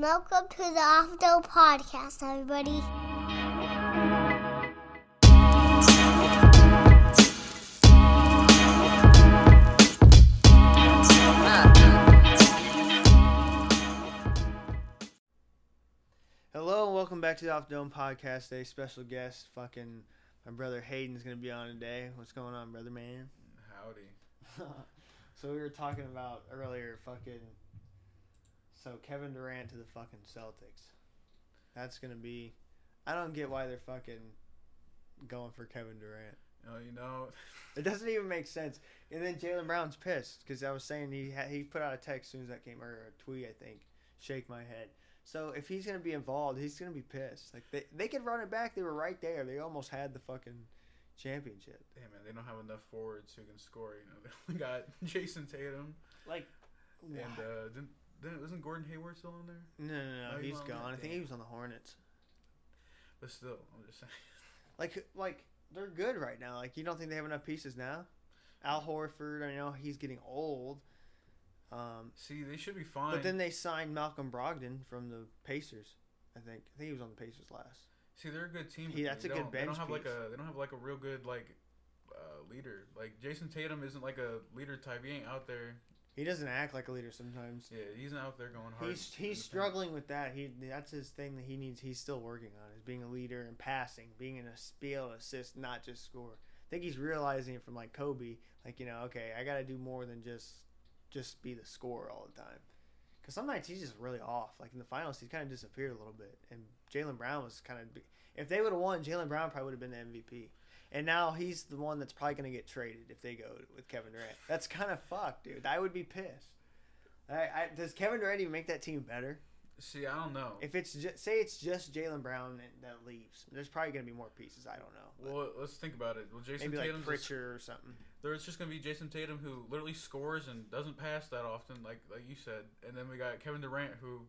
Welcome to the Off the Podcast, everybody. Hello and welcome back to the Off Dome Podcast. Today, special guest, fucking my brother Hayden's gonna be on today. What's going on, brother man? Howdy. so we were talking about earlier, fucking. So Kevin Durant to the fucking Celtics. That's gonna be. I don't get why they're fucking going for Kevin Durant. Oh, you know, It doesn't even make sense. And then Jaylen Brown's pissed because I was saying he ha- he put out a text as soon as that came or a tweet I think. Shake my head. So if he's gonna be involved, he's gonna be pissed. Like they they could run it back. They were right there. They almost had the fucking championship. hey man, they don't have enough forwards who can score. You know, they only got Jayson Tatum Like and uh, didn't, didn't wasn't Gordon Hayward still on there? no no no, Oh, he's gone. I think he was on the Hornets. But still, I'm just saying. Like like they're good right now. Like you don't think they have enough pieces now? Al Horford, I know he's getting old. Um, See, they should be fine. But then they signed Malcolm Brogdon from the Pacers. I think. I think he was on the Pacers last. see, they're a good team. He- that's they a good don't- They don't bench have like a they don't have like a real good like uh, leader. Like Jayson Tatum isn't like a leader type. He ain't out there. He doesn't act like a leader sometimes. Yeah, he's not out there going hard. He's he's struggling with that. He that's his thing that he needs. He's still working on is being a leader and passing, being in a to assist, not just score. I think he's realizing it from like Kobe. Like you know, okay, I got to do more than just just be the scorer all the time. Because some nights he's just really off. Like in the finals, he kind of disappeared a little bit. And Jaylen Brown was kind of. If they would have won, Jaylen Brown probably would have been the MVP. And now he's the one that's probably going to get traded if they go with Kevin Durant. That's kind of fucked, dude. I would be pissed. I, I, does Kevin Durant even make that team better? See, I don't know. If it's just, say it's just Jaylen Brown that, that leaves, there's probably going to be more pieces. I don't know. Well, let's think about it. Well, Jayson maybe like Tatum's a Pritchard or something. There's just gonna be Jayson Tatum who literally scores and doesn't pass that often, like like you said, and then we got Kevin Durant who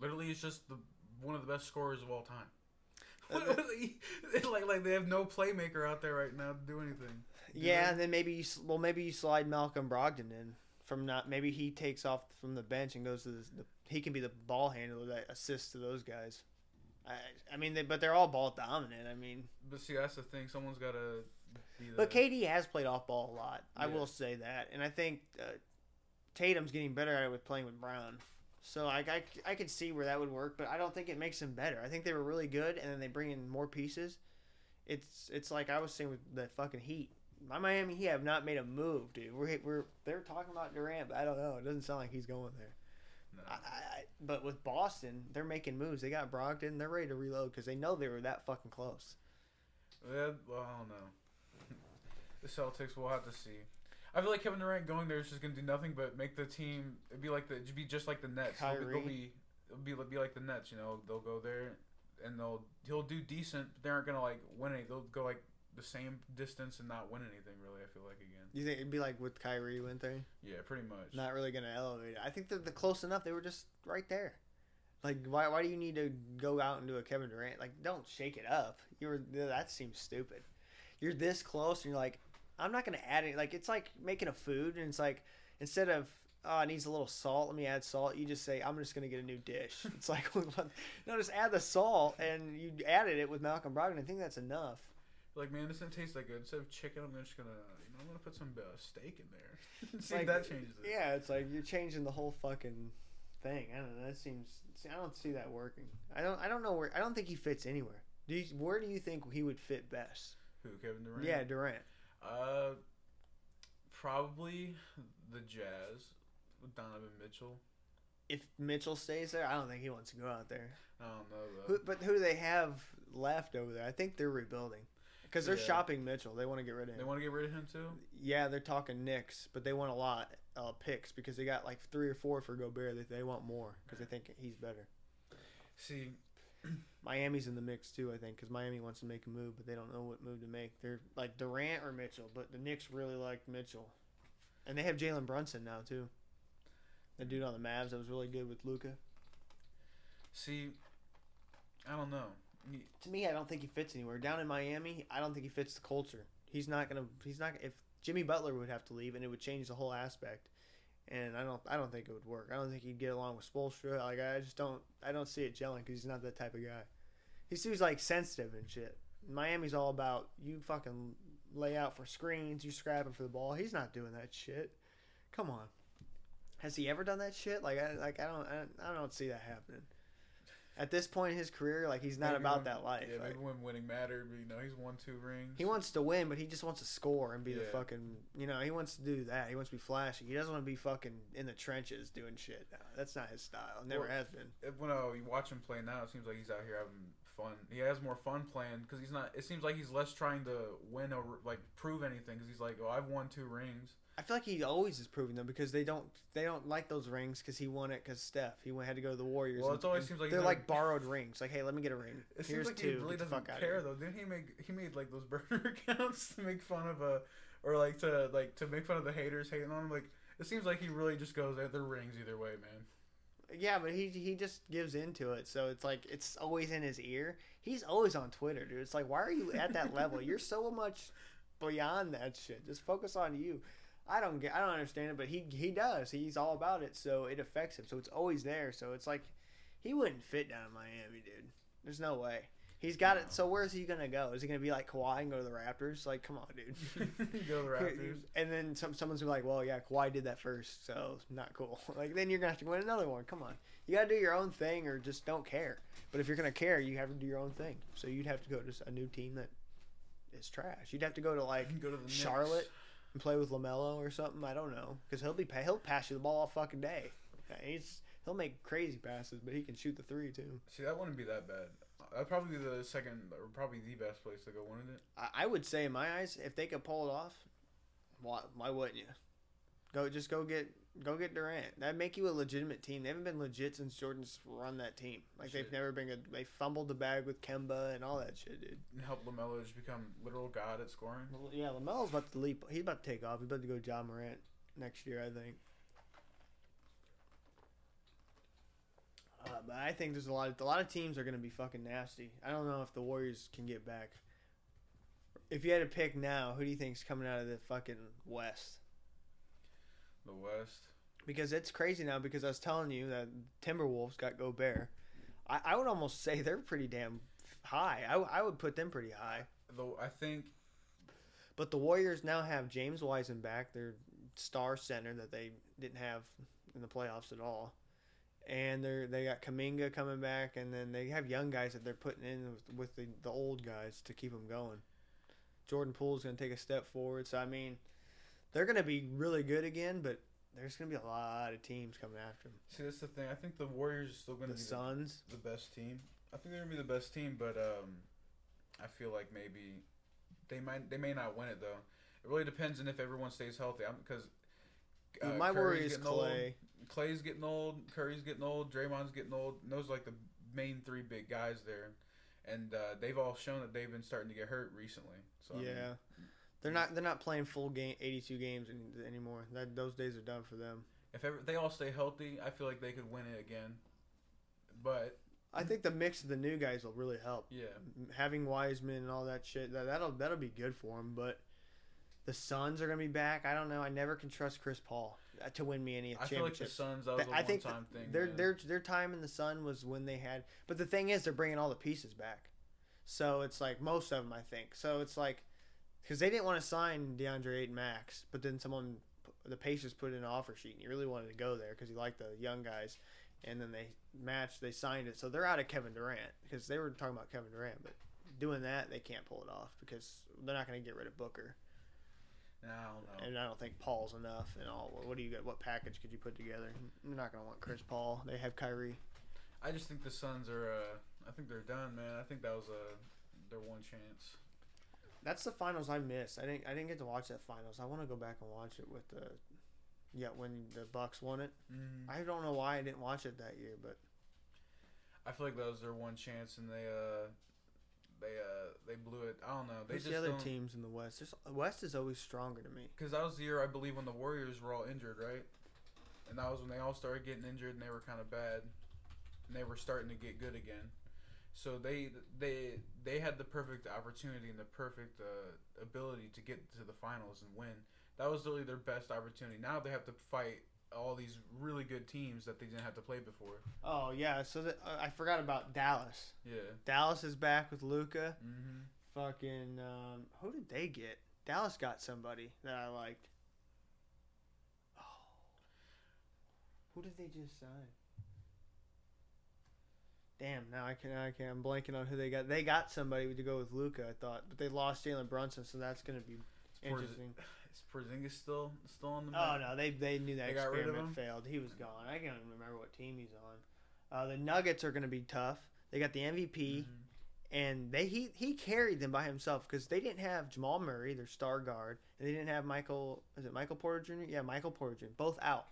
literally is just the one of the best scorers of all time. like like they have no playmaker out there right now to do anything. Yeah, and then maybe you well maybe you slide Malcolm Brogdon in from not maybe he takes off from the bench and goes to the, the he can be the ball handler that assists to those guys. I I mean they, but they're all ball dominant. I mean, But see, that's the thing. Someone's got to be the. but KD has played off ball a lot. I will say that, and I think uh, Tatum's getting better at it with playing with Brown. So I, I, I could see where that would work, but I don't think it makes them better. I think they were really good, and then they bring in more pieces. It's it's like I was saying with the fucking Heat. My Miami Heat have not made a move, dude. We're we're they're talking about Durant, but I don't know. It doesn't sound like he's going there. No. I, I, but with Boston, they're making moves. They got Brogdon. They're ready to reload because they know they were that fucking close. Yeah, well, I don't know. the Celtics, we'll have to see. I feel like Kevin Durant going there is just gonna do nothing but make the team. It'd be like the it'd be just like the Nets. They'll be, Kyrie. they'll be it'll be be like the Nets. You know, they'll go there and they'll he'll do decent. But they aren't gonna like win any. They'll go like the same distance and not win anything. Really, I feel like again. You think it'd be like with Kyrie went there? Yeah, pretty much. Not really gonna elevate it. I think they're the close enough. They were just right there. Like why why do you need to go out and do a Kevin Durant? Like don't shake it up. You were that seems stupid. You're this close and you're like, I'm not gonna add it. Like it's like making a food and it's like instead of oh it needs a little salt, let me add salt. You just say I'm just gonna get a new dish. It's like no, just add the salt and you added it with Malcolm Brogdon. I think that's enough. like man, this doesn't taste that good. Instead of chicken, I'm just gonna you know I'm gonna put some uh, steak in there. see Like, if that changes it. Yeah, it's like you're changing the whole fucking thing. I don't know. That seems. See, I don't see that working. I don't. I don't know where. I don't think he fits anywhere. Do you, where do you think he would fit best? Who Kevin Durant? Yeah, Durant. Uh, probably the Jazz with Donovan Mitchell. If Mitchell stays there, I don't think he wants to go out there. I don't know though. Who, but who do they have left over there? I think they're rebuilding because they're Yeah. shopping Mitchell. They want to get rid of They him. want to get rid of him too. Yeah, they're talking Knicks, but they want a lot uh, picks because they got like three or four for Gobert. They, they want more because they think he's better. See, Miami's in the mix too, I think, because Miami wants to make a move, but they don't know what move to make. They're like Durant or Mitchell, but the Knicks really like Mitchell, and they have Jalen Brunson now too. The dude on the Mavs that was really good with Luka. see, I don't know. To me, I don't think he fits anywhere. Down in Miami, I don't think he fits the culture. He's not gonna. He's not. If Jimmy Butler would have to leave, and it would change the whole aspect. and I don't I don't think it would work. I don't think he'd get along with Spoelstra. Like I just don't I don't see it gelling because he's not that type of guy. He seems like sensitive and shit. Miami's all about you fucking lay out for screens, you scrapping for the ball. He's not doing that shit. Come on. Has he ever done that shit? Like I like I don't I, I don't see that happening. At this point in his career, like he's not Maybe about when- that life. Yeah, Like, maybe when winning mattered, but you know he's won two rings. he wants to win, but he just wants to score and be the fucking. You know, he wants to do that. He wants to be flashy. He doesn't want to be fucking in the trenches doing shit. No, that's not his style. Never Well, has been. When you watch him play now, it seems like he's out here having fun. He has more fun playing because he's not. It seems like he's less trying to win or like prove anything because he's like, oh, I've won two rings. I feel like he always is proving them because they don't they don't like those rings because he won it because Steph he went had to go to the Warriors. Well, it always seems like they're like borrowed rings. Like, hey, let me get a ring. It Here's seems like two. he really the doesn't care though. Didn't he make he made like those burner accounts to make fun of a or like to like to make fun of the haters hating on him? Like it seems like he really just goes, at they're rings either way, man. Yeah, but he he just gives into it, so it's like it's always in his ear. He's always on Twitter, dude. It's like, why are you at that level? You're so much beyond that shit. Just focus on you. I don't get, I don't understand it, but he he does. He's all about it, so it affects him. So it's always there. So it's like he wouldn't fit down in Miami, dude. There's no way. He's got it. So where's he gonna go? Is he gonna be like Kawhi and go to the Raptors? Like, come on, dude. Go to the Raptors. And then some someone's gonna be like, well, yeah, Kawhi did that first, so not cool. Like then you're gonna have to win another one. Come on, you gotta do your own thing or just don't care. But if you're gonna care, you have to do your own thing. So you'd have to go to a new team that is trash. You'd have to go to like Go to the Knicks. Charlotte and play with Lamelo or something. I don't know because he'll be he'll pass you the ball all fucking day. He's he'll make crazy passes, but he can shoot the three too. See, that wouldn't be that bad. That'd probably be the second, or probably the best place to go, wouldn't it? I, I would say in my eyes, if they could pull it off, why why wouldn't you? Go just go get go get Durant. That'd make you a legitimate team. They haven't been legit since Jordan's run that team. Like they've never been good. They fumbled the bag with Kemba and all that shit, dude. And help Lamelo just become literal god at scoring. Well, yeah, Lamelo's about to leap. He's about to take off. He's about to go Ja Morant next year, I think. Uh, but I think there's a lot of a lot of teams are going to be fucking nasty. I don't know if the Warriors can get back. If you had to pick now, who do you think's coming out of the fucking West? The West. Because it's crazy now. Because I was telling you that Timberwolves got Gobert. I, I would almost say they're pretty damn high. I, I would put them pretty high. Though I think But the Warriors now have James Wiseman back, their star center that they didn't have in the playoffs at all. And they're they got Kuminga coming back, and then they have young guys that they're putting in with, with the, the old guys to keep them going. Jordan Poole's going to take a step forward, so I mean, they're going to be really good again, but there's going to be a lot of teams coming after them. see that's the thing. I think the Warriors are still going to be Suns, the, the best team. I think they're going to be the best team, but um, I feel like maybe they might they may not win it though. It really depends on if everyone stays healthy. I'm Because uh, my worry is Clay. Clay's getting old. Curry's getting old. Draymond's getting old. And those are like the main three big guys there, and uh, they've all shown that they've been starting to get hurt recently. So I mean, yeah, they're not they're not playing full game 82 games anymore. That those days are done for them. if ever, they all stay healthy, I feel like they could win it again. But I think the mix of the new guys will really help. yeah, Having Wiseman and all that shit, that, that'll that'll be good for them. But the Suns are gonna be back. I don't know. I never can trust Chris Paul Uh, to win me any I feel like the. Suns that was I think one-time thing. their man. their their time in the Sun was when they had. But the thing is, they're bringing all the pieces back. So it's like most of them, I think. So it's like because they didn't want to sign DeAndre Ayton max, but then someone, the Pacers put in an offer sheet, and he really wanted to go there because he liked the young guys, and then they matched, they signed it, so they're out of Kevin Durant because they were talking about Kevin Durant, but doing that they can't pull it off because they're not going to get rid of Booker, Nah, I know. and I don't think Paul's enough. And all, what do you got? What package could you put together? They're not going to want Chris Paul. They have Kyrie. I just think the Suns are. Uh, I think they're done, man. I think that was uh, their one chance. That's the finals I missed. I didn't. I didn't get to watch that finals. I want to go back and watch it with the. Yeah, when the Bucks won it. Mm. I don't know why I didn't watch it that year, but I feel like that was their one chance, and they uh, they uh, they blew it. I don't know. They who's just the other don't, teams in the West? Just West is always stronger to me. Because that was the year I believe when the Warriors were all injured, right? And that was when they all started getting injured and they were kind of bad, and they were starting to get good again. So they they they had the perfect opportunity and the perfect uh, ability to get to the finals and win. That was really their best opportunity. Now they have to fight all these really good teams that they didn't have to play before. Oh yeah, so the, uh, I forgot about Dallas. Yeah. Dallas is back with Luka. Mm-hmm. Fucking um, who did they get? Dallas got somebody that I liked. Oh, who did they just sign? Damn, now I can I can I'm blanking on who they got. They got somebody to go with Luka, I thought, but they lost Jalen Brunson, so that's gonna be interesting. Is Porzingis still still on the? Oh no, they they knew that They got rid of experiment failed. He was gone. I can't even remember what team he's on. Uh, the Nuggets are gonna be tough. They got the MVP. Mhm. and they he he carried them by himself because they didn't have Jamal Murray, their star guard, and they didn't have Michael. Is it Michael Porter Jr.? Yeah, Michael Porter Jr. Both out.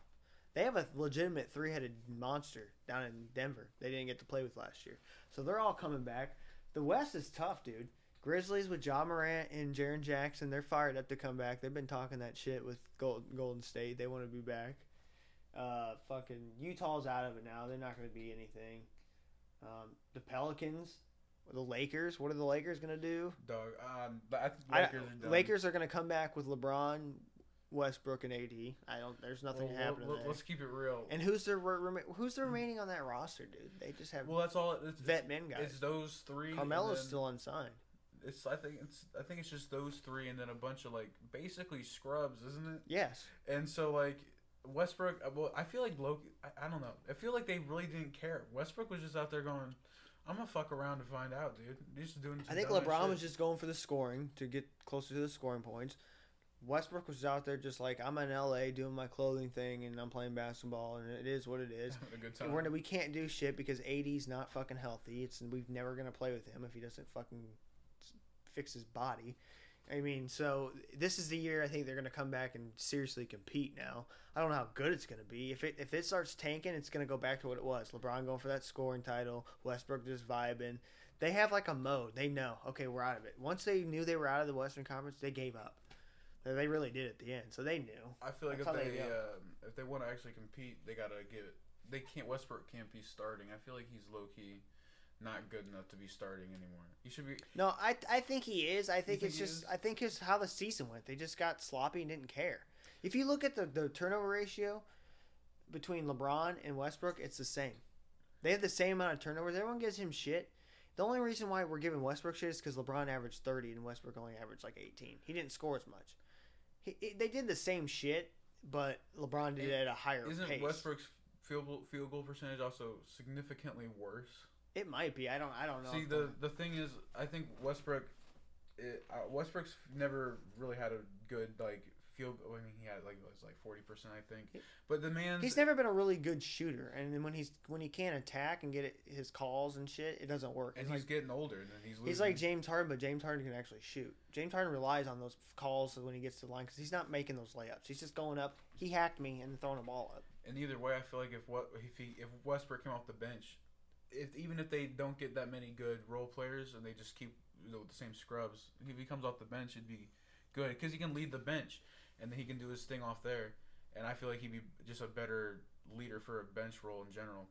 They have a legitimate three-headed monster down in Denver. They didn't get to play with last year, so they're all coming back. The West is tough, dude. Grizzlies with Ja Morant and Jaren Jackson, they're fired up to come back. They've been talking that shit with Gold, Golden State. They want to be back. Uh, fucking Utah's out of it now. They're not going to be anything. Um, the Pelicans, the Lakers. What are the Lakers going to do? Dog. Um, I think I- Lakers are. Lakers are going to come back with LeBron, Westbrook, and AD. I don't. There's nothing Well, happening let- there. Let's keep it real. And who's the who's the remaining on that roster, dude? They just have well, that's all. It's, vet men guys. It's those three. Carmelo's then still unsigned. It's. I think it's. I think it's just those three, and then a bunch of like basically scrubs, isn't it? Yes. And so like Westbrook. uh, Well, I feel like Loki. I, I don't know. I feel like they really didn't care. Westbrook was just out there going. I'm gonna fuck around to find out, dude. He's just doing. I think LeBron shit. was just going for the scoring to get closer to the scoring points. Westbrook was out there just like I'm in LA doing my clothing thing and I'm playing basketball and it is what it is. having a good time. We're, we can't do shit because AD's not fucking healthy. It's we've never gonna play with him if he doesn't fucking fix his body. I mean, so this is the year I think they're gonna come back and seriously compete. Now I don't know how good it's gonna be. If it if it starts tanking, it's gonna go back to what it was. LeBron going for that scoring title. Westbrook just vibing. They have like a mode. They know. Okay, we're out of it. Once they knew they were out of the Western Conference, they gave up. They- really did at the end. So they knew. I feel like That's if they they, um, if they want to actually compete, they gotta get. It. They can't. Westbrook can't be starting. I feel like he's low key, not good enough to be starting anymore. He should be. No, I I think he is. I think think it's just is? I think it's how the season went. They just got sloppy and didn't care. If you look at the, the turnover ratio between LeBron and Westbrook, it's the same. They have the same amount of turnovers. Everyone gives him shit. The only reason why we're giving Westbrook shit is because LeBron averaged 30 and Westbrook only averaged like 18. He didn't score as much. He, he- they did the same shit, but LeBron did it at a higher Isn't pace. Westbrook's field field goal percentage also significantly worse? It might be. I don't. I don't know. See, the the thing is, I think Westbrook, it, uh, Westbrook's never really had a good like field. I mean, he had like it was like forty percent, I think. But the man, He's never been a really good shooter, and then when he's when he can't attack and get it, his calls and shit, it doesn't work. and It's he's like, getting older, and then he's losing. he's like James Harden, but James Harden can actually shoot. James Harden relies on those calls when he gets to the line because he's not making those layups. He's just going up. He hacked me and throwing a ball up. And either way, I feel like if what if he if Westbrook came off the bench, if even if they don't get that many good role players and they just keep you know, the same scrubs, if he comes off the bench, it'd be good because he can lead the bench and then he can do his thing off there. And I feel like he'd be just a better leader for a bench role in general.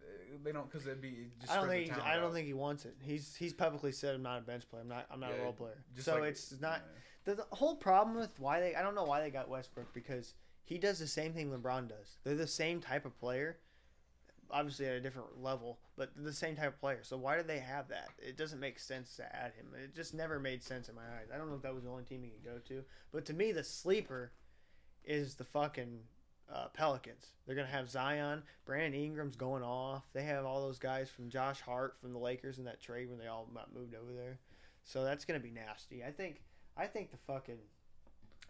Uh, They don't because it'd be. Just I don't think I don't out. think he wants it. He's he's publicly said I'm not a bench player. I'm not I'm not a role player. So like- it's not yeah. the, the whole problem with why they I don't know why they got Westbrook because he does the same thing LeBron does. They're the same type of player, obviously at a different level, but the same type of player. So why do they have that? It doesn't make sense to add him. It just never made sense in my eyes. I don't know if that was the only team he could go to, but to me the sleeper is the fucking uh, Pelicans. They're gonna have Zion, Brandon Ingram's going off. They have all those guys from Josh Hart from the Lakers in that trade when they all moved over there. So that's gonna be nasty. I think. I think the fucking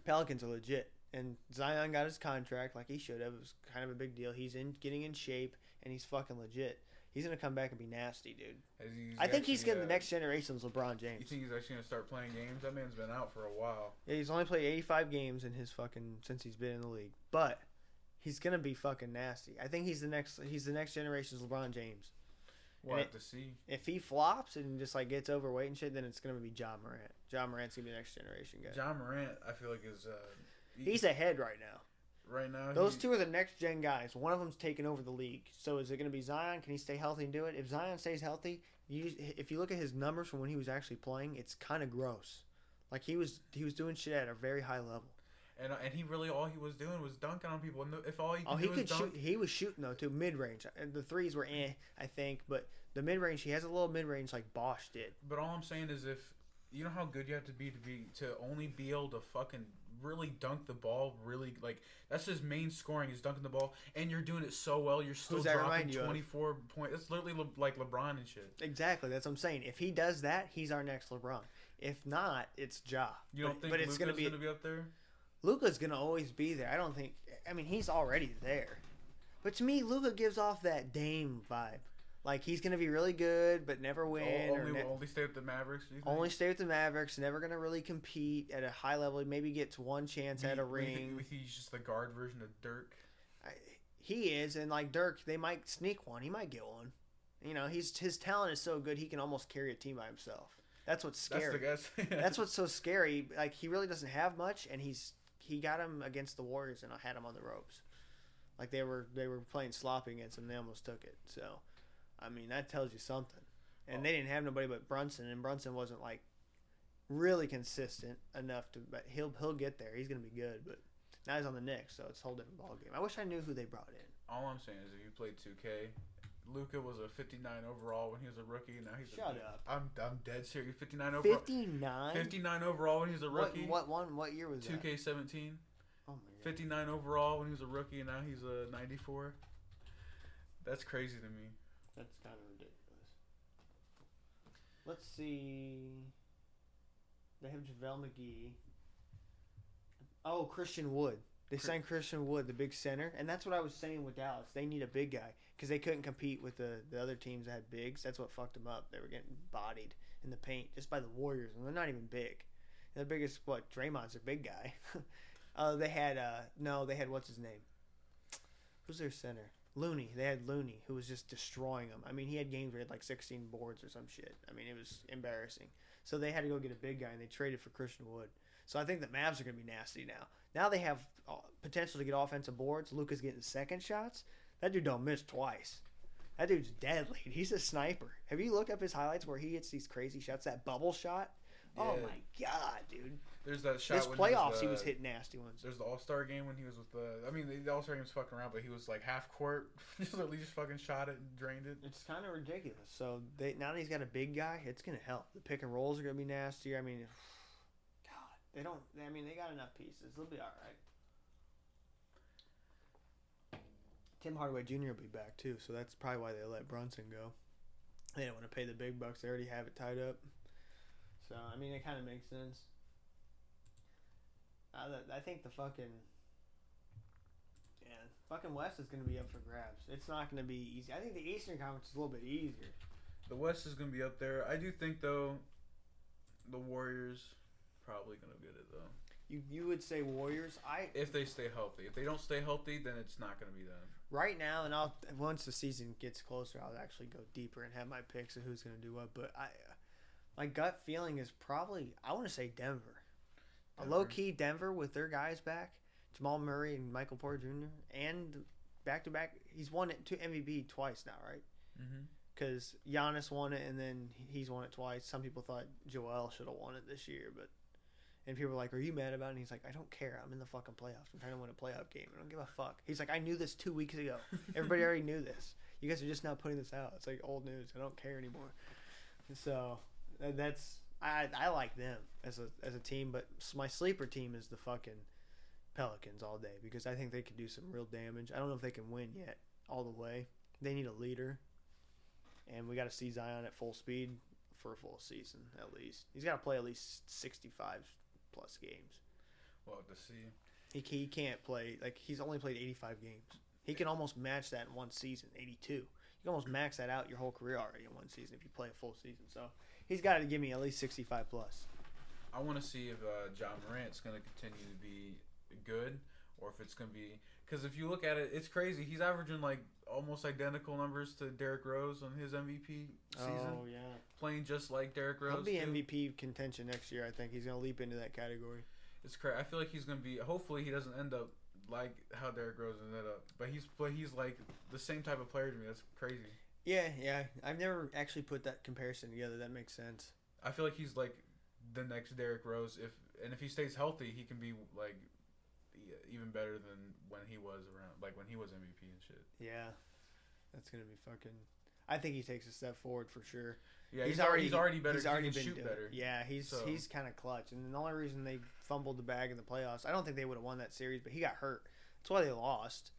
Pelicans are legit. And Zion got his contract like he should have. It was kind of a big deal. He's in getting in shape and he's fucking legit. He's gonna come back and be nasty, dude. I think he's getting the uh, next generation's LeBron James. You think he's actually gonna start playing games? That man's been out for a while. Yeah, he's only played 85 games in his fucking since he's been in the league, but he's gonna be fucking nasty. I think he's the next. He's the next generation's LeBron James. We'll And have to see. If he flops and just like gets overweight and shit, then it's gonna be Ja Morant. Ja Morant's gonna be the next generation guy. Ja Morant, I feel like is uh, he- He's ahead right now. Right now. Those he- two are the next gen guys. One of them's taking over the league. So is it going to be Zion? Can he stay healthy and do it? If Zion stays healthy, you, if you look at his numbers from when he was actually playing, it's kind of gross. Like he was he was doing shit at a very high level. and and he really all he was doing was dunking on people. And if all he could Oh, do he was could dunk, shoot. He was shooting though too, mid range. And the threes were eh, I think, but the mid range he has a little mid range like Bosh did. But all I'm saying is if you know how good you have to be to be to only be able to fucking really dunk the ball really like that's his main scoring is dunking the ball and you're doing it so well you're still Who's dropping remind you of? 24 points it's literally Le- like lebron and shit Exactly, that's what I'm saying. If he does that, he's our next LeBron. If not, it's Ja. you don't but, think but Luka's it's gonna be gonna be up there Luka's gonna always be there. I don't think. I mean, he's already there. But to me, Luka gives off that Dame vibe. Like he's gonna be really good, but never win. Only ne- only stay with the mavericks only stay with the Mavericks. Never gonna really compete at a high level. He Maybe gets one chance at a We- we ring. we he's just the guard version of dirk I, he is, and like Dirk, they might sneak one. He might get one. You know, he's his talent is so good he can almost carry a team by himself. That's what's that's scary. guess That's what's so scary. Like he really doesn't have much, and he's he got him against the Warriors, and I had him on the ropes. Like they were they were playing sloppy against him, and they almost took it. So, I mean that tells you something. And they oh. didn't have nobody but Brunson, and Brunson wasn't like really consistent enough to. But he'll he'll get there. He's gonna be good, but now he's on the Knicks, so it's a whole different ball game. I wish I knew who they brought in. all i'm saying is if you played 2k Luka was a 59 overall when he was a rookie. And now he's Shut a, up. I'm I'm dead serious. 59 overall. Fifty nine. 59 overall when he was a rookie. what one? What year was that? 2K17. Oh my god. 59 overall when he was a rookie, and now he's a 94. That's crazy to me. That's kind of ridiculous. Let's see. They have JaVale McGee. Oh, Christian Wood. They signed Christian Wood, the big center, and that's what I was saying with Dallas. They need a big guy because they couldn't compete with the, the other teams that had bigs. That's what fucked them up. They were getting bodied in the paint just by the Warriors, and they're not even big. The biggest what? Draymond's their big guy. uh, they had uh no, they had what's his name? Who's their center? Looney. They had Looney, who was just destroying them. I mean, he had games where he had like 16 boards or some shit. I mean, it was embarrassing. So they had to go get a big guy, and they traded for Christian Wood. So I think the Mavs are going to be nasty now. Now they have uh, potential to get offensive boards. Luka's getting second shots. That dude don't miss twice. That dude's deadly. He's a sniper. Have you looked up his highlights where he hits these crazy shots? That bubble shot. Oh my god, dude! There's that shot. This when playoffs, was, he uh, was hitting nasty ones. There's the All Star game when he was with the. I mean, the All Star game was fucking around, but he was like half court, just literally just fucking shot it and drained it. It's kind of ridiculous. So they now that he's got a big guy, it's gonna help. The pick and rolls are gonna be nastier. I mean, God, they don't. I mean, they got enough pieces. They'll be all right. Tim Hardaway Jr. will be back too, so that's probably why they let Brunson go. They don't want to pay the big bucks. They already have it tied up. So I mean, it kind of makes sense. I, I think the fucking yeah, fucking West is going to be up for grabs. It's not going to be easy. I think the Eastern Conference is a little bit easier. The West is gonna be up there. I do think though, the Warriors probably gonna get it though. You you would say Warriors. I If they stay healthy. If they don't stay healthy, then it's not gonna be them. right now, and I'll once the season gets closer, I'll actually go deeper and have my picks of who's going to do what. But I, my gut feeling is probably I want to say Denver. A low key Denver with their guys back, Jamal Murray and Michael Porter Jr. and back to back. He's won it to MVP twice now, right? Mm-hmm. Because Giannis won it and then he's won it twice. Some people thought Joel should have won it this year, but and people were like, "Are you mad about it?" And he's like, "I don't care. I'm in the fucking playoffs. I'm trying to win a playoff game. I don't give a fuck." He's like, "I knew this two weeks ago. Everybody already knew this. You guys are just now putting this out. It's like old news. I don't care anymore." So that's I I like them as a as a team, but my sleeper team is the fucking Pelicans all day because I think they could do some real damage. I don't know if they can win yet all the way. They need a leader, and we got to see Zion at full speed for a full season at least. He's got to play at least sixty five plus games. Well, to see. He, he can't play like he's only played 85 games. He can almost match that in one season, 82. You can almost max that out your whole career already in one season if you play a full season. So he's got to give me at least 65 plus. I want to see if uh, Ja Morant's going to continue to be good or if it's going to be. Because if you look at it, it's crazy. He's averaging like almost identical numbers to Derrick Rose on his MVP season, Oh yeah, playing just like Derrick Rose. he'll be. MVP contention next year. I think he's gonna leap into that category. It's crazy. I feel like he's going to be. Hopefully, he doesn't end up like how Derrick Rose ended up. But he's but he's like the same type of player to me. That's crazy. Yeah, yeah. I've never actually put that comparison together. That makes sense. I feel like he's like the next Derrick Rose. If and if he stays healthy, he can be like even better than when he was around, like when he was MVP and shit. Yeah, that's gonna be fucking. I think he takes a step forward for sure. Yeah, he's, already he's already better. He's already he been shoot better. Yeah, he's So- he's kind of clutch, and the only reason they fumbled the bag in the playoffs, I don't think they would have won that series, but he got hurt. That's why they lost.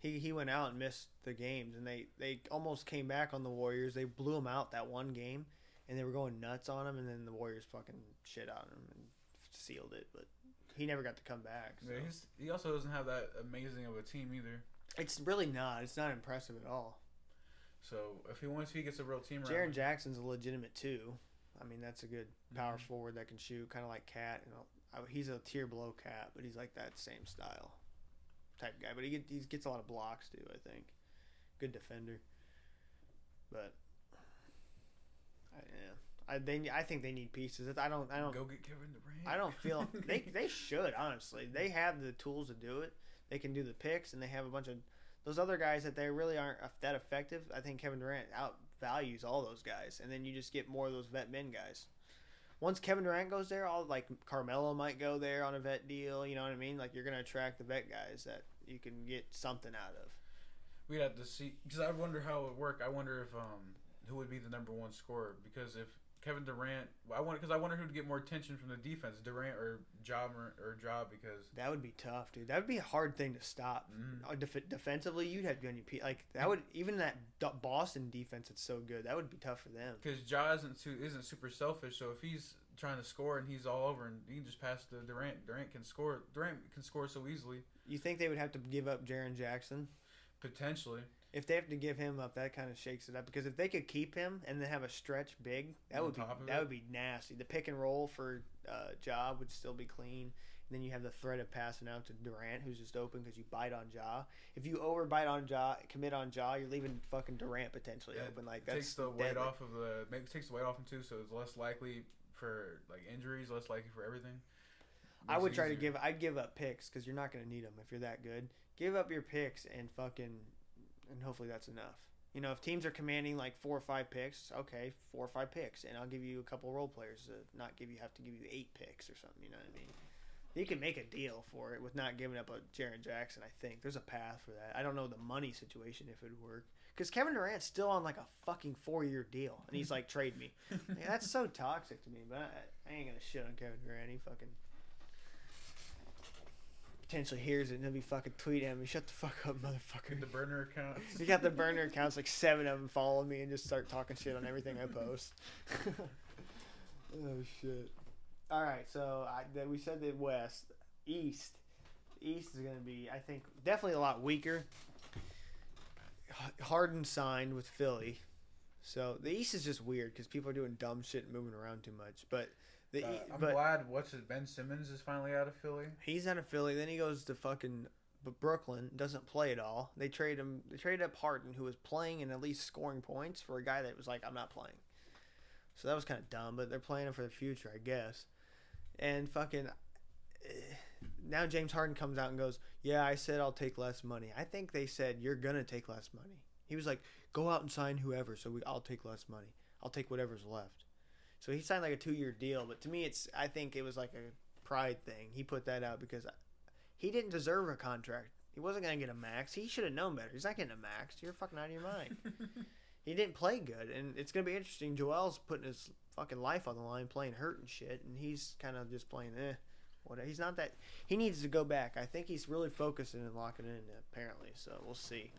He he went out and missed the games, and they they almost came back on the Warriors. They blew him out that one game, and they were going nuts on him, and then the Warriors fucking shit on him and sealed it. But he never got to come back. So. Yeah, he's, he also doesn't have that amazing of a team either. It's really not. It's not impressive at all. So if he once he gets a real team Jaren Jackson's a legitimate too. I mean, that's a good power Mhm. forward that can shoot, kind of like Cat. You know, he's a tier below Cat, but he's like that same style type guy. But he, get, he gets a lot of blocks too. I think, good defender. But I, yeah, I they I think they need pieces. I don't I don't go get Kevin Durant. I don't feel they they should honestly. They have the tools to do it. They can do the picks, and they have a bunch of those other guys that they really aren't that effective. I think Kevin Durant outvalues all those guys, and then you just get more of those vet men guys. Once Kevin Durant goes there, all like Carmelo might go there on a vet deal. You know what I mean? Like you're gonna attract the vet guys that you can get something out of. We'd have to see because I wonder how it would work. I wonder if um who would be the number one scorer because if Kevin Durant, I wonder because I wonder who would get more attention from the defense, Durant or Ja or, or Ja because That would be tough, dude. That would be a hard thing to stop. mm, Uh, def- defensively, you'd have to be on your pe- like that would even that Boston defense. It's so good that would be tough for them. because Ja isn't too, isn't super selfish. So if he's trying to score and he's all over and he can just pass to Durant, Durant can score. Durant can score so easily You think they would have to give up Jaren Jackson? potentially. If they have to give him up, that kind of shakes it up. Because if they could keep him and then have a stretch big, that On would be that it? would be nasty. The pick and roll for uh, Ja would still be clean. And then you have the threat of passing out to Durant, who's just open because you bite on Ja. If you overbite on Ja, commit on Ja, you're leaving fucking Durant potentially Yeah, open. Like that takes the weight off of the makes takes the weight off him too, so it's less likely for like injuries, less likely for everything. I would try to give. I'd give up picks because you're not going to need them if you're that good. Give up your picks and fucking, and hopefully that's enough. You know, if teams are commanding like four or five picks, okay, four or five picks, and I'll give you a couple role players to not give you have to give you eight picks or something. You know what I mean? You can make a deal for it with not giving up a Jaren Jackson. I think there's a path for that. I don't know the money situation if it would work because Kevin Durant's still on like a fucking four year deal, and he's like, trade me. Yeah, that's so toxic to me. But I, I ain't gonna shit on Kevin Durant. He fucking potentially hears it and he'll be fucking tweeting at me. Shut the fuck up, motherfucker. the burner accounts. You got the burner accounts, like seven of them follow me and just start talking shit on everything I post. oh shit! All right, so I, that we said the West, East, East is gonna be, I think, definitely a lot weaker. H- Harden signed with Philly, so the East is just weird because people are doing dumb shit and moving around too much. But the Uh, I'm but glad what's it, Ben Simmons is finally out of Philly. He's out of Philly. Then he goes to fucking Brooklyn. Doesn't play at all. They trade him. They traded up Harden, who was playing and at least scoring points, for a guy that was like, I'm not playing. So that was kind of dumb. But they're playing him for the future, I guess. And fucking eh, now James Harden comes out and goes, "Yeah, I said I'll take less money." I think they said you're gonna take less money. He was like, "Go out and sign whoever, so we, I'll take less money. I'll take whatever's left." So he signed like a two year deal, but to me, it's I think it was like a pride thing. He put that out because he didn't deserve a contract. He wasn't gonna get a max. He should have known better. He's not getting a max. You're fucking out of your mind. he didn't play good, and it's gonna be interesting. Joel's putting his fucking life on the line, playing hurt and shit, and he's kind of just playing eh. What he's not that. He needs to go back. I think he's really focusing and locking in apparently. So we'll see.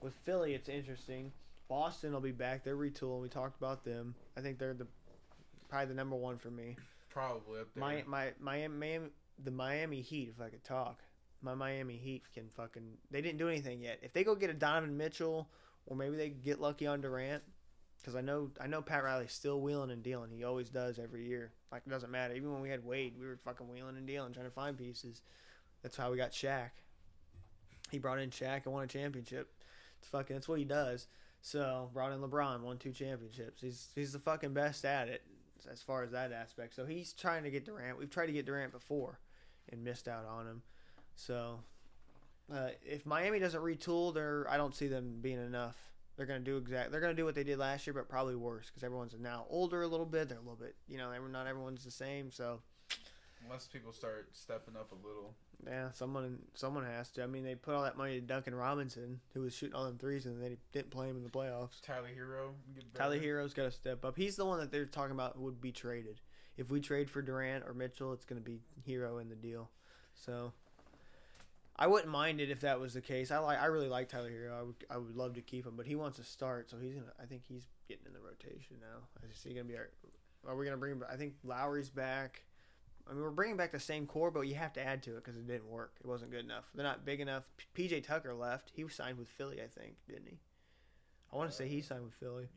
With Philly, it's interesting. Boston will be back. They're retooling. We talked about them. I think they're the probably the number one for me. Probably up there. My my Miami, Miami the Miami Heat. If I could talk, my Miami Heat can fucking. They didn't do anything yet. If they go get a Donovan Mitchell, or maybe they get lucky on Durant, because I know I know Pat Riley's still wheeling and dealing. He always does every year. Like it doesn't matter. Even when we had Wade, we were fucking wheeling and dealing, trying to find pieces. That's how we got Shaq. He brought in Shaq and won a championship. It's fucking. That's what he does. So brought in LeBron, won two championships. He's he's the fucking best at it as far as that aspect. So he's trying to get Durant. We've tried to get Durant before and missed out on him. So uh, if Miami doesn't retool, they're I don't see them being enough. They're gonna do exact. They're gonna do what they did last year, but probably worse because everyone's now older a little bit. They're a little bit, you know, not everyone's the same. So Unless people start stepping up a little. Yeah, someone someone has to. I mean, they put all that money to Duncan Robinson, who was shooting all them threes, and they didn't play him in the playoffs. Tyler Herro, Tyler Herro's got to step up. He's the one that they're talking about would be traded. If we trade for Durant or Mitchell, it's going to be Herro in the deal. So I wouldn't mind it if that was the case. I like I really like Tyler Herro. I would I would love to keep him, but he wants to start, so he's gonna. I think he's getting in the rotation now. Is he gonna be? Our, are we gonna bring? him I think Lowry's back. I mean, we're bringing back the same core, but you have to add to it because it didn't work. It wasn't good enough. They're not big enough. P- PJ Tucker left. He was signed with Philly, I think, didn't he? I want to say he signed with Philly.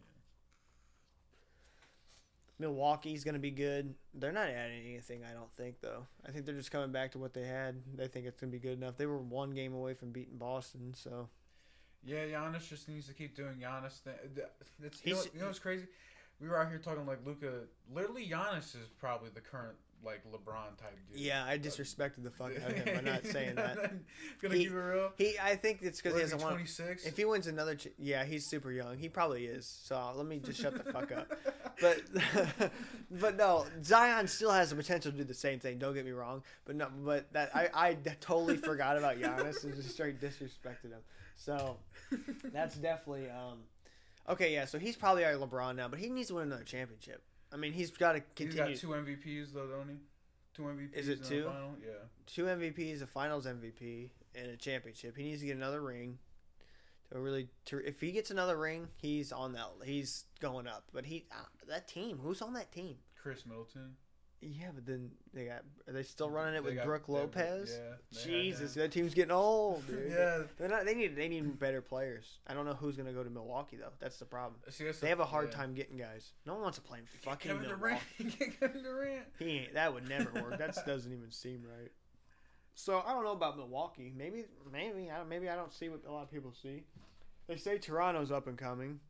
Milwaukee's going to be good. They're not adding anything, I don't think, though. I think they're just coming back to what they had. They think it's going to be good enough. They were one game away from beating Boston, so Yeah, Giannis just needs to keep doing Giannis thing. It's, you, know, you know what's crazy? We were out here talking like Luka. Literally, Giannis is probably the current like LeBron type dude. yeah, I disrespected the fuck out of him by not saying that. Gonna He- keep it real. He, I think it's because he hasn't won. Twenty six. If he wins another, ch- yeah, he's super young. He probably is. So let me just shut the fuck up. But, but no, Zion still has the potential to do the same thing. Don't get me wrong. But no, but that I, I totally forgot about Giannis and just straight disrespected him. So that's definitely um, okay. Yeah, so he's probably our LeBron now, but he needs to win another championship. I mean, he's got to He's continue. got two MVPs though, don't he? Two MVPs. Is it in the two? Final? Yeah. two MVPs, a Finals MVP, and a championship. He needs to get another ring. To really, to, if he gets another ring, he's on that. He's going up. But he, uh, that team, who's on that team? Khris Middleton. Yeah, but then they got. Are they still running it They with got- Brook Lopez? Yeah. Jesus, that team's getting old, dude. Yeah. They're not, they need they need better players. I don't know who's gonna go to Milwaukee though. That's the problem. See, that's They the- have a hard yeah. time getting guys. No one wants to play in fucking Kevin Milwaukee. Durant. Kevin Durant. He ain't, that would never work. That doesn't even seem right. So I don't know about Milwaukee. Maybe maybe I don't, maybe I don't see what a lot of people see. They say Toronto's up and coming.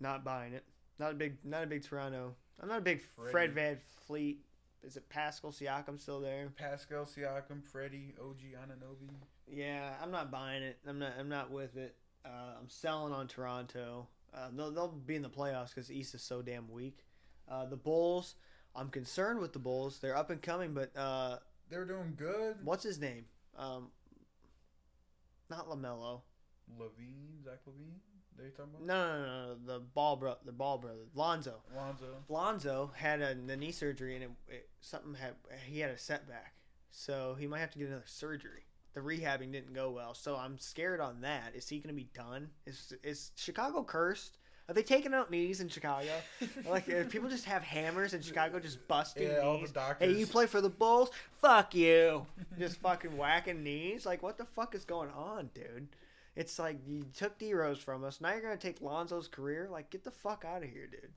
Not buying it. Not a big not a big Toronto. I'm not a big Fred. Van Fleet. Is it Pascal Siakam still there? Pascal Siakam, Freddie, OG Anunoby. Yeah, I'm not buying it. I'm not. I'm not with it. Uh, I'm selling on Toronto. Uh, they'll, they'll be in the playoffs because East is so damn weak. Uh, the Bulls. I'm concerned with the Bulls. They're up and coming, but uh, They're doing good. what's his name? Um, not Lamelo. LaVine, Zach LaVine. They talking about? No, no, no, no. The ball bro, the ball brother, Lonzo. Lonzo. Lonzo had a the knee surgery and it, it something had he had a setback, so he might have to get another surgery. The rehabbing didn't go well, so I'm scared on that. Is he going to be done? Is is Chicago cursed? Are they taking out knees in Chicago? like if people just have hammers in Chicago, just busting Yeah, all the doctors. Hey, you play for the Bulls? Fuck you! just fucking whacking knees. Like what the fuck is going on, dude? It's like you took D Rose from us. Now you're gonna take Lonzo's career. Like get the fuck out of here, dude.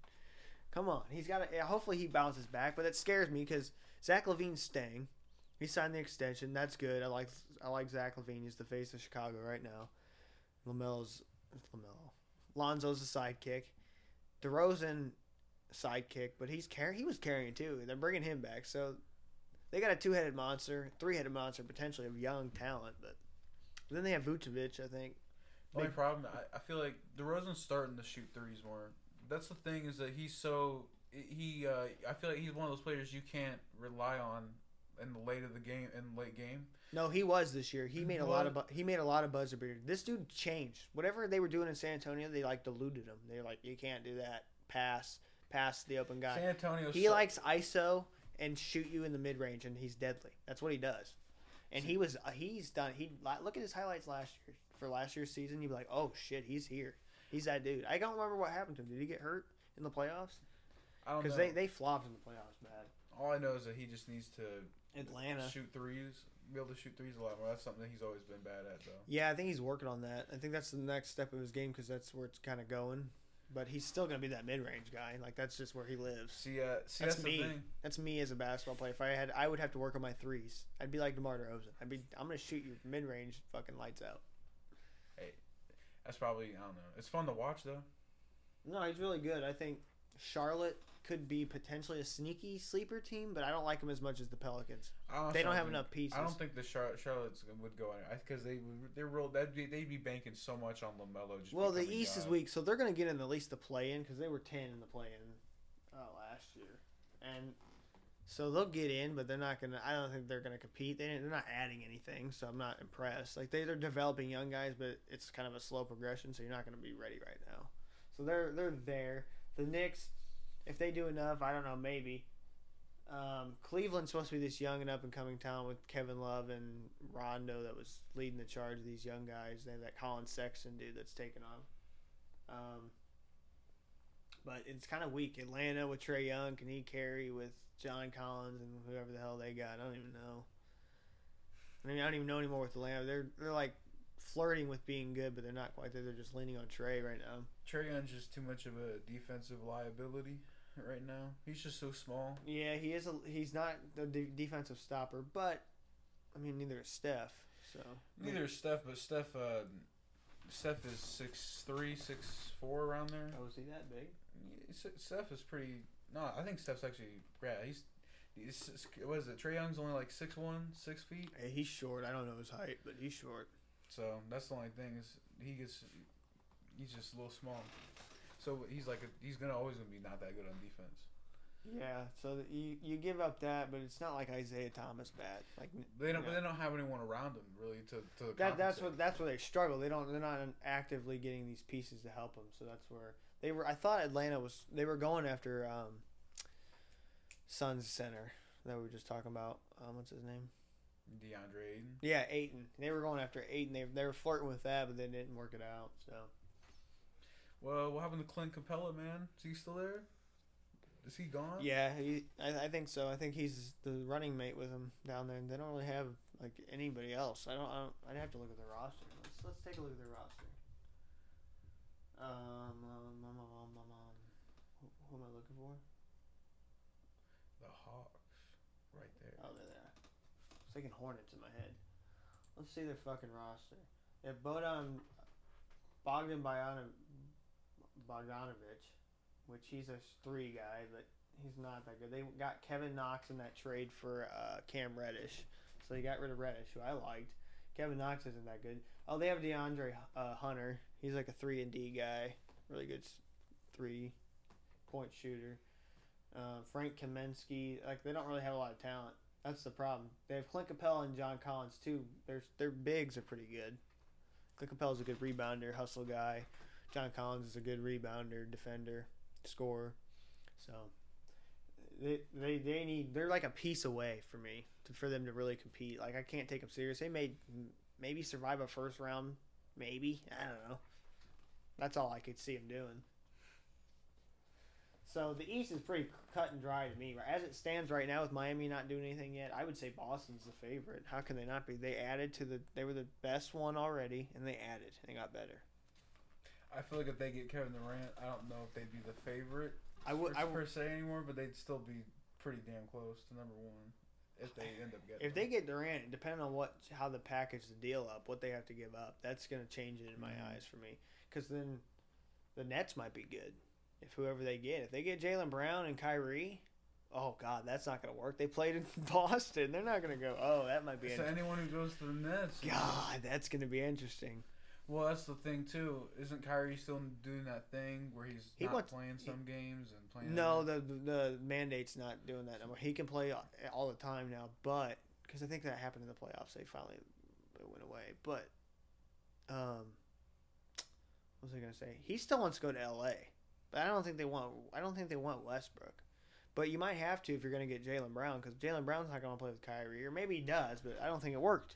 Come on, he's got to. Hopefully he bounces back, but that scares me because Zach LaVine's staying. He signed the extension. That's good. I like I like Zach LaVine. He's the face of Chicago right now. Lamelo's Lamelo. Lonzo's a sidekick. DeRozan sidekick, but he's car- he was carrying too. They're bringing him back, so they got a two headed monster, three headed monster potentially of young talent. But then they have Vucevic, I think. Only problem, I, I feel like DeRozan's starting to shoot threes more. That's the thing is that he's so he. Uh, I feel like he's one of those players you can't rely on in the late of the game in late game. No, he was this year. He made a lot of bu- he made a lot of buzzer beaters. This dude changed. Whatever they were doing in San Antonio, they like diluted him. They're like, you can't do that. Pass, pass the open guy. San Antonio. He likes ISO and shoot you in the mid range, and he's deadly. That's what he does. And he was uh, he's done. He look at his highlights last year for last year's season. You'd be like, oh shit, he's here. He's that dude. I don't remember what happened to him. Did he get hurt in the playoffs? I don't. Because they they flopped in the playoffs bad. All I know is that he just needs to Atlanta. shoot threes, be able to shoot threes a lot more. That's something that he's always been bad at, though. Yeah, I think he's working on that. I think that's the next step of his game because that's where it's kind of going. But he's still gonna be that mid range guy. Like that's just where he lives. See, uh, see, That's that's, me. That's me as a basketball player. If I had, I would have to work on my threes. I'd be like DeMar DeRozan. I'd be, I'm gonna shoot you mid range, fucking lights out. Hey, that's probably I don't know. It's fun to watch though. No, he's really good. I think Charlotte could be potentially a sneaky sleeper team, but I don't like them as much as the Pelicans. I They don't have think- enough pieces. I don't think the Char- Charlotte's would go in because they they're real. They'd be, they'd be banking so much on Lamelo. Just well, the East is weak, so they're gonna get in at least the play in because they were ten in the play in uh, last year, and So they'll get in, but they're not gonna. I don't think they're gonna compete. They, they're not adding anything, so I'm not impressed. Like they, they're developing young guys, but it's kind of a slow progression, so you're not gonna be ready right now. So they're they're there. The Knicks, if they do enough, I don't know, maybe. Um, Cleveland's supposed to be this young and up and coming town with Kevin Love and Rondo that was leading the charge of these young guys. They have that Collin Sexton dude that's taken off. Um, but it's kind of weak. Atlanta with Trae Young, can he carry with John Collins and whoever the hell they got? I don't even know. I mean, I don't even know anymore with Atlanta. They're they're like flirting with being good, but they're not quite there. They're just leaning on Trae right now. Trae Young's just too much of a defensive liability right now. He's just so small. Yeah, he is. A, he's not the de- defensive stopper, but I mean, neither is Steph. So Neither is Steph, but Steph, uh, Steph is six three, six four around there. Oh, is he that big? Yeah, Steph is pretty. No, I think Steph's actually. Yeah, he's. he's what is it? Trae Young's only like six one, six feet. Hey, he's short. I don't know his height, but he's short. So that's the only thing is he gets. He's just a little small. So he's like a, he's gonna always gonna be not that good on defense. Yeah, so you you give up that, but it's not like Isaiah Thomas bad. Like They don't. you know, But they don't have anyone around him really to to. that that's what that's where they struggle. They don't they're not actively getting these pieces to help them. So that's where they were. I thought Atlanta was they were going after um, Suns center that we were just talking about. Um, what's his name? DeAndre Ayton. Yeah, Ayton. They were going after Ayton. They they were flirting with that, but they didn't work it out. So Well, what happened to Clint Capela, man? Is he still there? Is he gone? yeah, he, I, I think so. I think he's the running mate with him down there. And They don't really have like anybody else. I don't. I don't I'd have to look at their roster. Let's let's take a look at their roster. Um, um, um, um, um, um, who, who am I looking for? The Hawks, right there. Oh, there they are. I was thinking Hornets in my head. Let's see their fucking roster. They have Bodan Bogdan Bogdanovic, Bogdanovich, which he's a three guy, but he's not that good. They got Kevin Knox in that trade for uh, Cam Reddish, so they got rid of Reddish, who I liked. Kevin Knox isn't that good. Oh, they have DeAndre uh, Hunter. He's like a three and D guy, really good three point shooter. Uh, Frank Kaminsky, like they don't really have a lot of talent. That's the problem. They have Clint Capela and John Collins too. Their their bigs are pretty good. Clint Capela's a good rebounder, hustle guy. John Collins is a good rebounder, defender, scorer. So they they, they need they're like a piece away for me to, for them to really compete. Like I can't take them serious. They may maybe survive a first round, maybe I don't know. That's all I could see them doing. So the East is pretty cut and dry to me. As it stands right now, with Miami not doing anything yet, I would say Boston's the favorite. How can they not be? They added to the. They were the best one already, and they added and got better. I feel like if they get Kevin Durant, I don't know if they'd be the favorite I would. per, I per se anymore, but they'd still be pretty damn close to number one if they end up getting. If they get Durant, depending on what how the package the deal up, what they have to give up, that's going to change it in my Mhm. eyes for me. Because then the Nets might be good if whoever they get. If they get Jaylen Brown and Kyrie, oh god, that's not going to work. They played in Boston. They're not going to go. Oh, that might be. so anyone who goes to the Nets, God, that's going to be interesting. Well, that's the thing too. Isn't Kyrie still doing that thing where he's He not wants- playing some games and playing? No, the the mandate's not doing that anymore. He can play all the time now, but because I think that happened in the playoffs, they finally it went away. But um, what was I gonna say? He still wants to go to L.A., but I don't think they want. I don't think they want Westbrook. But you might have to if you're gonna get Jaylen Brown because Jaylen Brown's not gonna play with Kyrie, or maybe he does, but I don't think it worked.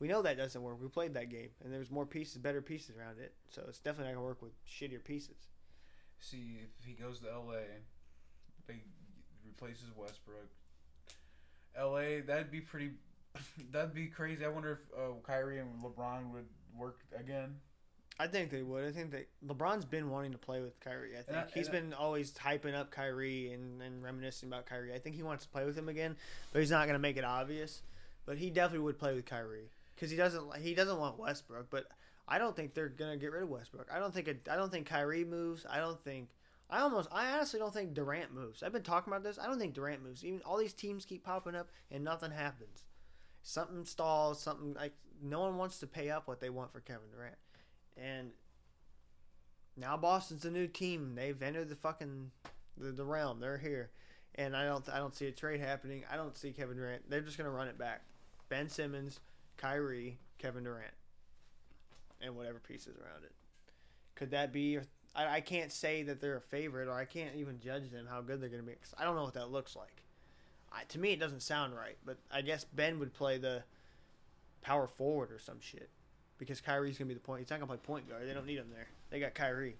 We know that doesn't work. We played that game, and there's more pieces, better pieces around it. So it's definitely not gonna work with shittier pieces. See, if he goes to LA, they replaces Westbrook. LA, that'd be pretty. That'd be crazy. I wonder if uh, Kyrie and LeBron would work again. I think they would. I think that LeBron's been wanting to play with Kyrie. I think I- he's I- been always hyping up Kyrie and, and reminiscing about Kyrie. I think he wants to play with him again, but he's not going to make it obvious. But he definitely would play with Kyrie because he doesn't he doesn't want Westbrook. But I don't think they're to get rid of Westbrook. I don't think it, I don't think Kyrie moves. I don't think I almost I honestly don't think Durant moves. I've been talking about this. I don't think Durant moves. Even all these teams keep popping up and nothing happens. Something stalls. Something like no one wants to pay up what they want for Kevin Durant. And now Boston's a new team. They've entered the fucking the, the realm. They're here. and I don't I don't see a trade happening. I don't see Kevin Durant. They're just gonna run it back. Ben Simmons, Kyrie, Kevin Durant, and whatever pieces around it. Could that be? I, I can't say that they're a favorite, or I can't even judge them how good they're gonna be. 'cause I don't know what that looks like. I, to me, it doesn't sound right. But I guess Ben would play the power forward or some shit because Kyrie's gonna be the point. He's not gonna play point guard. They don't need him there. They got Kyrie.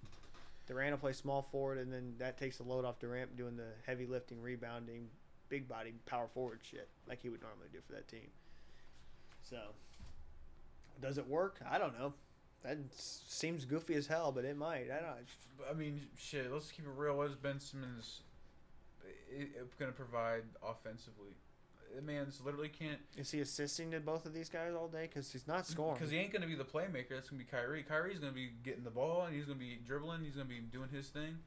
Durant will play small forward, and then that takes the load off Durant doing the heavy lifting, rebounding, big body power forward shit like he would normally do for that team. So, does it work? I don't know. That seems goofy as hell, but it might. I don't. I mean, shit. Let's keep it real. What is Ben Simmons going to provide offensively? The man's literally can't Is he assisting to both of these guys all day? Because he's not scoring. because he ain't going to be the playmaker. That's going to be Kyrie. Kyrie's going to be getting the ball and he's going to be dribbling. He's going to be doing his thing.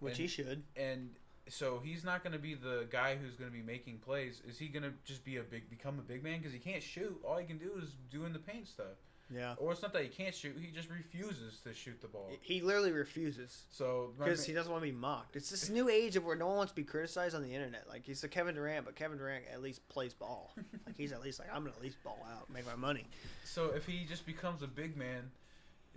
which and- he should. and so he's not going to be the guy who's going to be making plays. Is he going to just be a big, become a big man? Because he can't shoot. All he can do is doing the paint stuff. Yeah. Or it's not that he can't shoot. He just refuses to shoot the ball. He literally refuses. So Because he doesn't want to be mocked. It's this new age of where no one wants to be criticized on the internet. Like he's a Kevin Durant, but Kevin Durant at least plays ball. like he's at least like I'm gonna at least ball out, make my money. so if he just becomes a big man,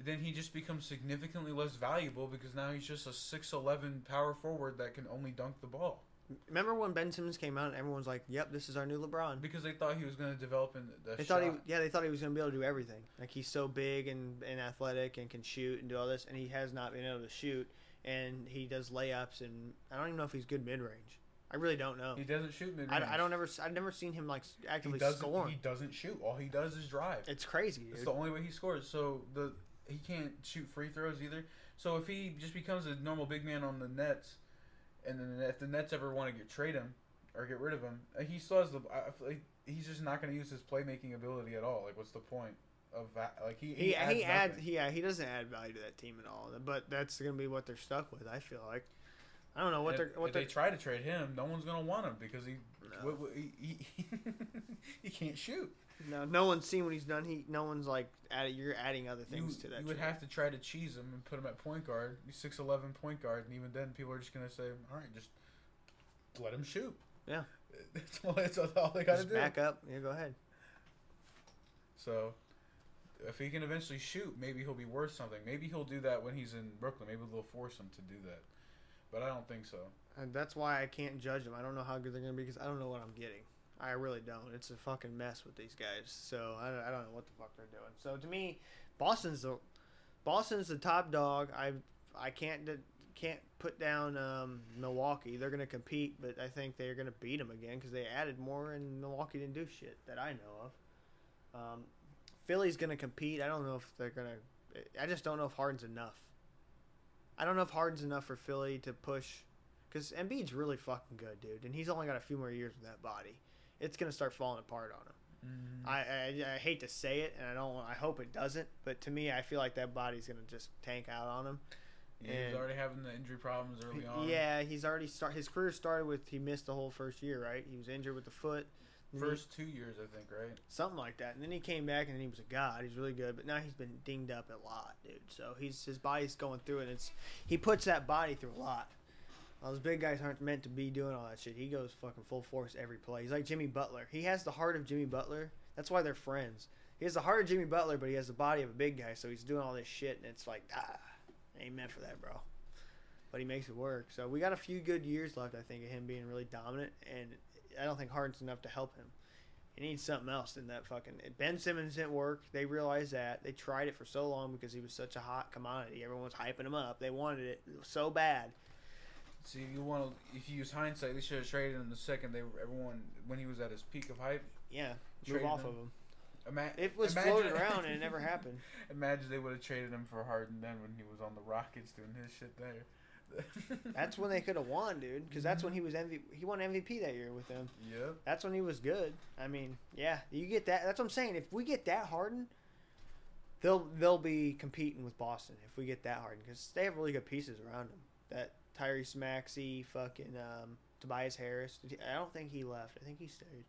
then he just becomes significantly less valuable because now he's just a six eleven power forward that can only dunk the ball. Remember when Ben Simmons came out and everyone's like, "Yep, this is our new LeBron." Because they thought he was going to develop in the They shot. thought he, yeah, they thought he was gonna be able to do everything. Like he's so big and, and athletic and can shoot and do all this, and he has not been able to shoot. And he does layups, and I don't even know if he's good mid range. I really don't know. he doesn't shoot mid I, I don't ever. I've never seen him like He actively doesn't. scoring. He doesn't shoot. All he does is drive. It's crazy, It's dude. the only way he scores. So the he can't shoot free throws either. So if he just becomes a normal big man on the Nets, and then if the Nets ever want to get trade him or get rid of him, uh, he still has the. I I feel like he's just not going to use his playmaking ability at all. Like, what's the point of that? Like he He adds he adds he, yeah he doesn't add value to that team at all. But that's gonna be what they're stuck with. I feel like. I don't know what if, they're what if they're. they try to trade him, no one's going to want him because he. No. what- what- he, he, he can't shoot. No, no one's seen what he's done. He no one's like add, you're adding other You, things to that. you would have to try to cheese him and put him at point guard. He's six eleven point guard, and even then, people are just gonna say, "All right, just let him shoot." Yeah. that's all, that's all they got to just do. back up. Yeah, go ahead. So, if he can eventually shoot, maybe he'll be worth something. Maybe he'll do that when he's in Brooklyn. Maybe they'll force him to do that. But I don't think so. And that's why I can't judge them. I don't know how good they're gonna be because I don't know what I'm getting. I really don't. It's a fucking mess with these guys. So I, I don't know what the fuck they're doing. So to me, Boston's the Boston's the top dog. I I can't can't put down um, Milwaukee. They're gonna compete, but I think they're gonna beat them again because they added more and Milwaukee didn't do shit that I know of. Um, Philly's gonna compete. I don't know if they're gonna. I just don't know if Harden's enough. I don't know if Harden's enough for Philly to push, because Embiid's really fucking good, dude, and he's only got a few more years with that body. It's gonna start falling apart on him. Mm-hmm. I, I I hate to say it, and I don't. I hope it doesn't, but to me, I feel like that body's gonna just tank out on him. Yeah, and- already having the injury problems early on. Yeah, he's already start. His career started with he missed the whole first year, right? He was injured with the foot. He- First two years, I think, right? something like that. And then he came back and then he was a god. He's really good, but now he's been dinged up a lot, dude. So he's his body's going through it. It's he puts that body through a lot. Those big guys aren't meant to be doing all that shit. He goes fucking full force every play. He's like Jimmy Butler. He has the heart of Jimmy Butler. That's why they're friends. He has the heart of Jimmy Butler, but he has the body of a big guy. So he's doing all this shit, and it's like, ah, ain't meant for that, bro. But he makes it work. So we got a few good years left, I think, of him being really dominant, and I don't think Harden's enough to help him. He needs something else in that fucking. Ben Simmons didn't work. They realized that. They tried it for so long because he was such a hot commodity. Everyone was hyping him up. They wanted it so bad. See, if you want to, if you use hindsight, they should have traded him the second they were everyone when he was at his peak of hype. Yeah, move off him. of him. Ima- It was imagine- floating around and it never happened. Imagine they would have traded him for Harden then when he was on the Rockets doing his shit there. That's when they could have won, dude. Because that's when he was MVP. He won MVP that year with them. Yeah. That's when he was good. I mean, yeah, you get that. That's what I'm saying. If we get that Harden, they'll they'll be competing with Boston. If we get that Harden, because they have really good pieces around them. That Tyrese Maxey, fucking um, Tobias Harris. I don't think he left. I think he stayed.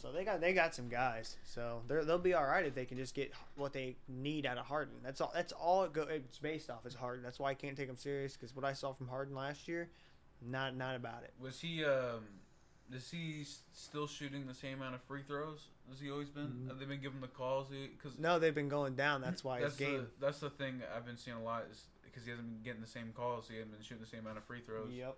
So they got they got some guys. So they they'll be all right if they can just get what they need out of Harden. That's all. That's all it go, it's based off is Harden. That's why I can't take him serious because what I saw from Harden last year, Not not about it. Was he? Um, is he still shooting the same amount of free throws as he always been? Mhm. Have they been giving the calls? Because No, they've been going down. That's why his game. the that's the thing I've been seeing a lot is because he hasn't been getting the same calls. He hasn't been shooting the same amount of free throws. Yep.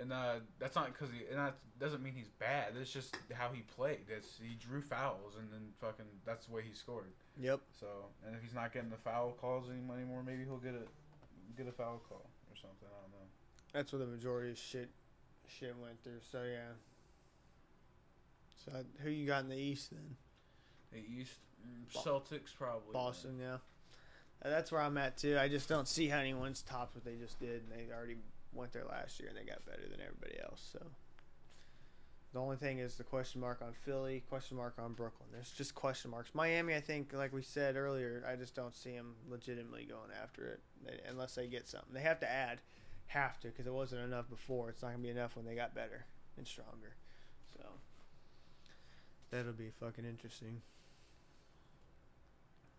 And uh, that's not because he. And that doesn't mean he's bad. That's just how he played. It's, he drew fouls and then fucking that's the way he scored. Yep. So and if he's not getting the foul calls anymore, maybe he'll get a get a foul call or something. I don't know. That's where the majority of shit shit went through. So yeah. So who you got in the East then? The East mm, Celtics probably. Boston, yeah. That's where I'm at too. I just don't see how anyone's tops what they just did. They already went there last year and they got better than everybody else. So the only thing is the question mark on Philly, question mark on Brooklyn. There's just question marks. Miami, I think, like we said earlier, I just don't see them legitimately going after it they, unless they get something. They have to add, have to, because it wasn't enough before. It's not gonna be enough when they got better and stronger. So that'll be fucking interesting.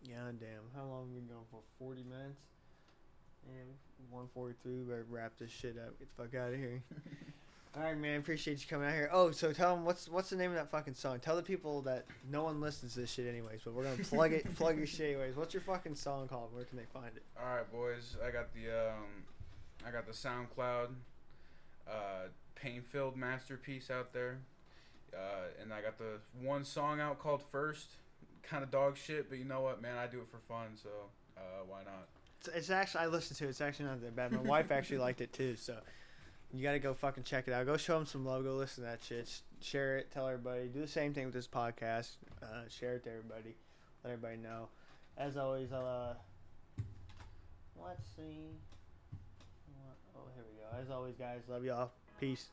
Yeah, damn. How long we been going for? 40 minutes? And 143. Better wrap this shit up. Get the fuck out of here. All right, man. Appreciate you coming out here. Oh, so tell them what's what's the name of that fucking song? Tell the people that no one listens to this shit anyways, but we're gonna plug it, plug your shit anyways. What's your fucking song called? Where can they find it? All right, boys. I got the um, I got the SoundCloud, uh, pain-filled masterpiece out there, uh, and I got the one song out called First. Kind of dog shit, but you know what, man? I do it for fun, so uh, why not? It's, actually I listened to it. It's actually not that bad. My wife actually liked it too, so you gotta go fucking check it out. Go show them some love. Go listen to that shit. Share it. Tell everybody. Do the same thing with this podcast. Uh, share it to everybody. Let everybody know. As always, uh, let's see. Oh, here we go. As always, guys, love y'all. Peace.